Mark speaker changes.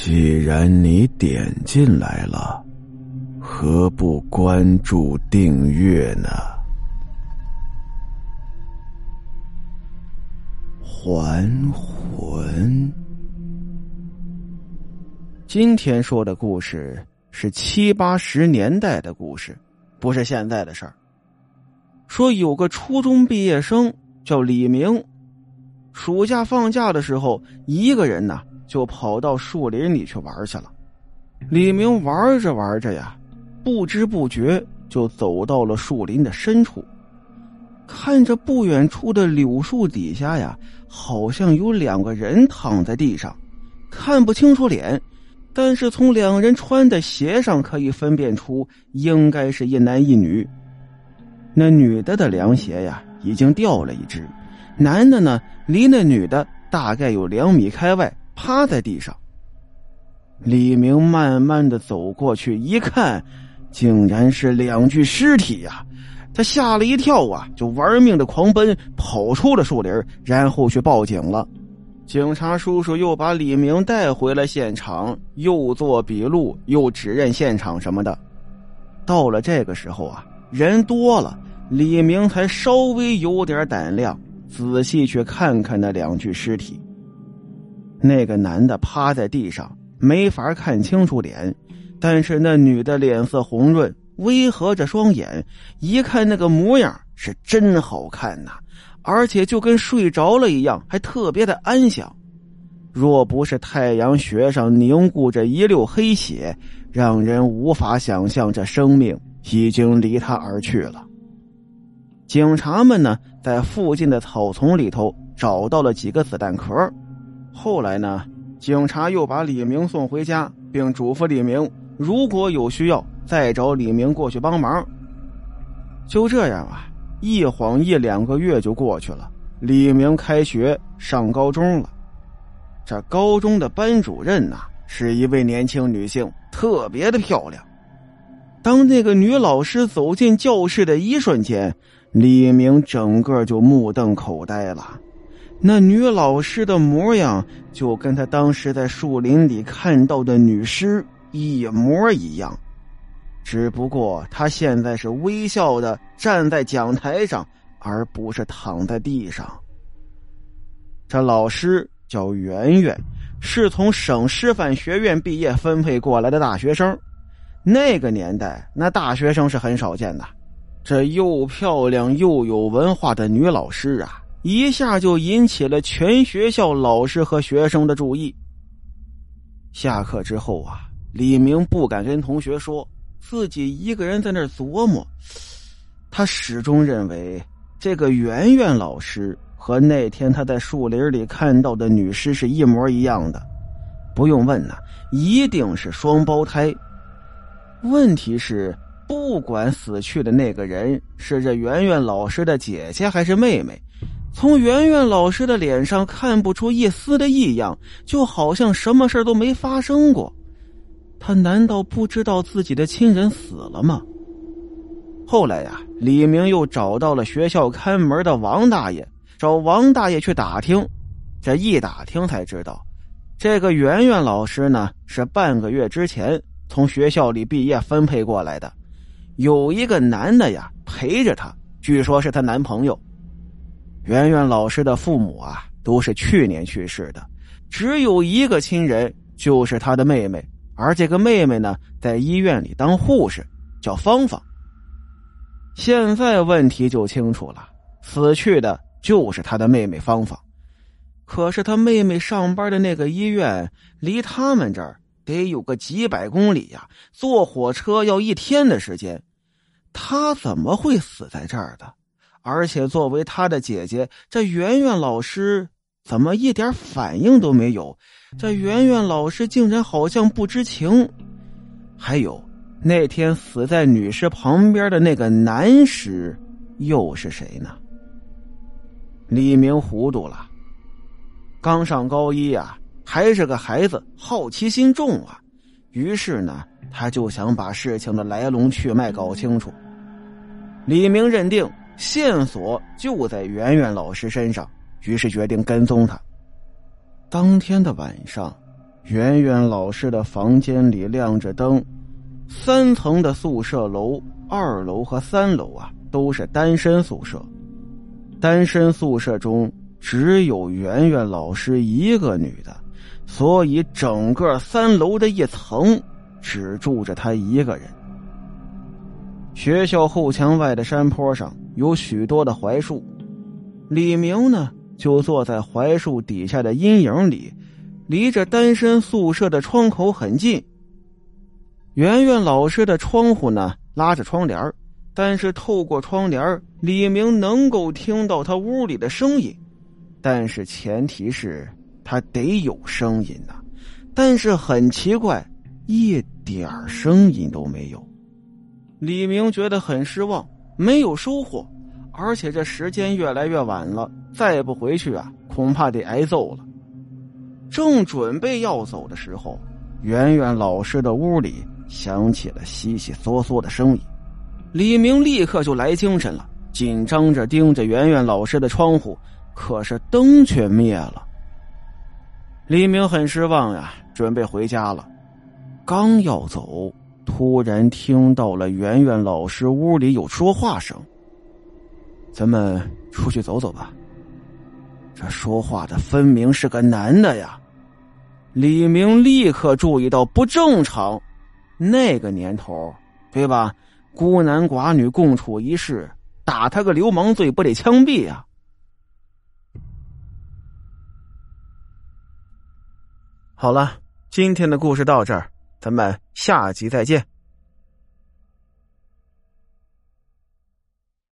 Speaker 1: 既然你点进来了，何不关注订阅呢？还魂。
Speaker 2: 今天说的故事是七八十年代的故事，不是现在的事儿。说有个初中毕业生叫李明，暑假放假的时候，一个人呢就跑到树林里去玩去了。李明玩着玩着呀，不知不觉就走到了树林的深处，看着不远处的柳树底下呀，好像有两个人躺在地上，看不清楚脸。但是从两人穿的鞋上可以分辨出，应该是一男一女。那女的的凉鞋呀，已经掉了一只；男的呢，离那女的大概有两米开外，趴在地上。李明慢慢的走过去，一看，竟然是两具尸体呀！他吓了一跳啊，就玩命的狂奔，跑出了树林，然后去报警了。警察叔叔又把李明带回了现场，又做笔录，又指认现场什么的。到了这个时候啊，人多了，李明才稍微有点胆量，仔细去看看那两具尸体。那个男的趴在地上，没法看清楚脸，但是那女的脸色红润，微合着双眼，一看那个模样是真好看呐。而且就跟睡着了一样，还特别的安详。若不是太阳穴上凝固着一溜黑血，让人无法想象这生命已经离他而去了。警察们呢，在附近的草丛里头找到了几个子弹壳。后来呢，警察又把李明送回家，并嘱咐李明，如果有需要，再找李明过去帮忙。就这样啊。一晃一两个月就过去了，李明开学上高中了。这高中的班主任呐，是一位年轻女性，特别的漂亮。当那个女老师走进教室的一瞬间，李明整个就目瞪口呆了。那女老师的模样，就跟他当时在树林里看到的女尸一模一样。只不过他现在是微笑的站在讲台上，而不是躺在地上。这老师叫圆圆，是从省师范学院毕业分配过来的大学生。那个年代，那大学生是很少见的。这又漂亮又有文化的女老师啊，一下就引起了全学校老师和学生的注意。下课之后啊，李明不敢跟同学说。自己一个人在那琢磨，他始终认为这个圆圆老师和那天他在树林里看到的女尸是一模一样的。不用问呐，一定是双胞胎。问题是，不管死去的那个人是这圆圆老师的姐姐还是妹妹，从圆圆老师的脸上看不出一丝的异样，就好像什么事都没发生过。他难道不知道自己的亲人死了吗？后来呀，李明又找到了学校看门的王大爷，找王大爷去打听。这一打听才知道，这个圆圆老师呢是半个月之前从学校里毕业分配过来的，有一个男的呀陪着她，据说是她男朋友。圆圆老师的父母啊都是去年去世的，只有一个亲人，就是她的妹妹。而这个妹妹呢，在医院里当护士，叫芳芳。现在问题就清楚了，死去的就是他的妹妹芳芳。可是他妹妹上班的那个医院离他们这儿得有个几百公里呀，坐火车要一天的时间。他怎么会死在这儿的？而且作为他的姐姐，这圆圆老师。怎么一点反应都没有？这圆圆老师竟然好像不知情。还有那天死在女尸旁边的那个男尸又是谁呢？李明糊涂了。刚上高一啊，还是个孩子，好奇心重啊。于是呢，他就想把事情的来龙去脉搞清楚。李明认定线索就在圆圆老师身上。于是决定跟踪他。当天的晚上，圆圆老师的房间里亮着灯，三层的宿舍楼，二楼和三楼啊都是单身宿舍。单身宿舍中只有圆圆老师一个女的，所以整个三楼的一层只住着她一个人。学校后墙外的山坡上有许多的槐树，李明呢就坐在槐树底下的阴影里。离着单身宿舍的窗口很近。圆圆老师的窗户呢，拉着窗帘但是透过窗帘李明能够听到他屋里的声音，但是前提是他得有声音呐。但是很奇怪，一点声音都没有。李明觉得很失望，没有收获，而且这时间越来越晚了，再不回去啊，恐怕得挨揍了。正准备要走的时候，圆圆老师的屋里响起了悉悉嗦嗦的声音。李明立刻就来精神了，紧张着盯着圆圆老师的窗户，可是灯却灭了。李明很失望呀，准备回家了。刚要走，突然听到了圆圆老师屋里有说话声：“咱们出去走走吧。”这说话的分明是个男的呀！李明立刻注意到不正常。那个年头，对吧？孤男寡女共处一室，打他个流氓罪不得枪毙呀！好了，今天的故事到这儿，咱们下集再见。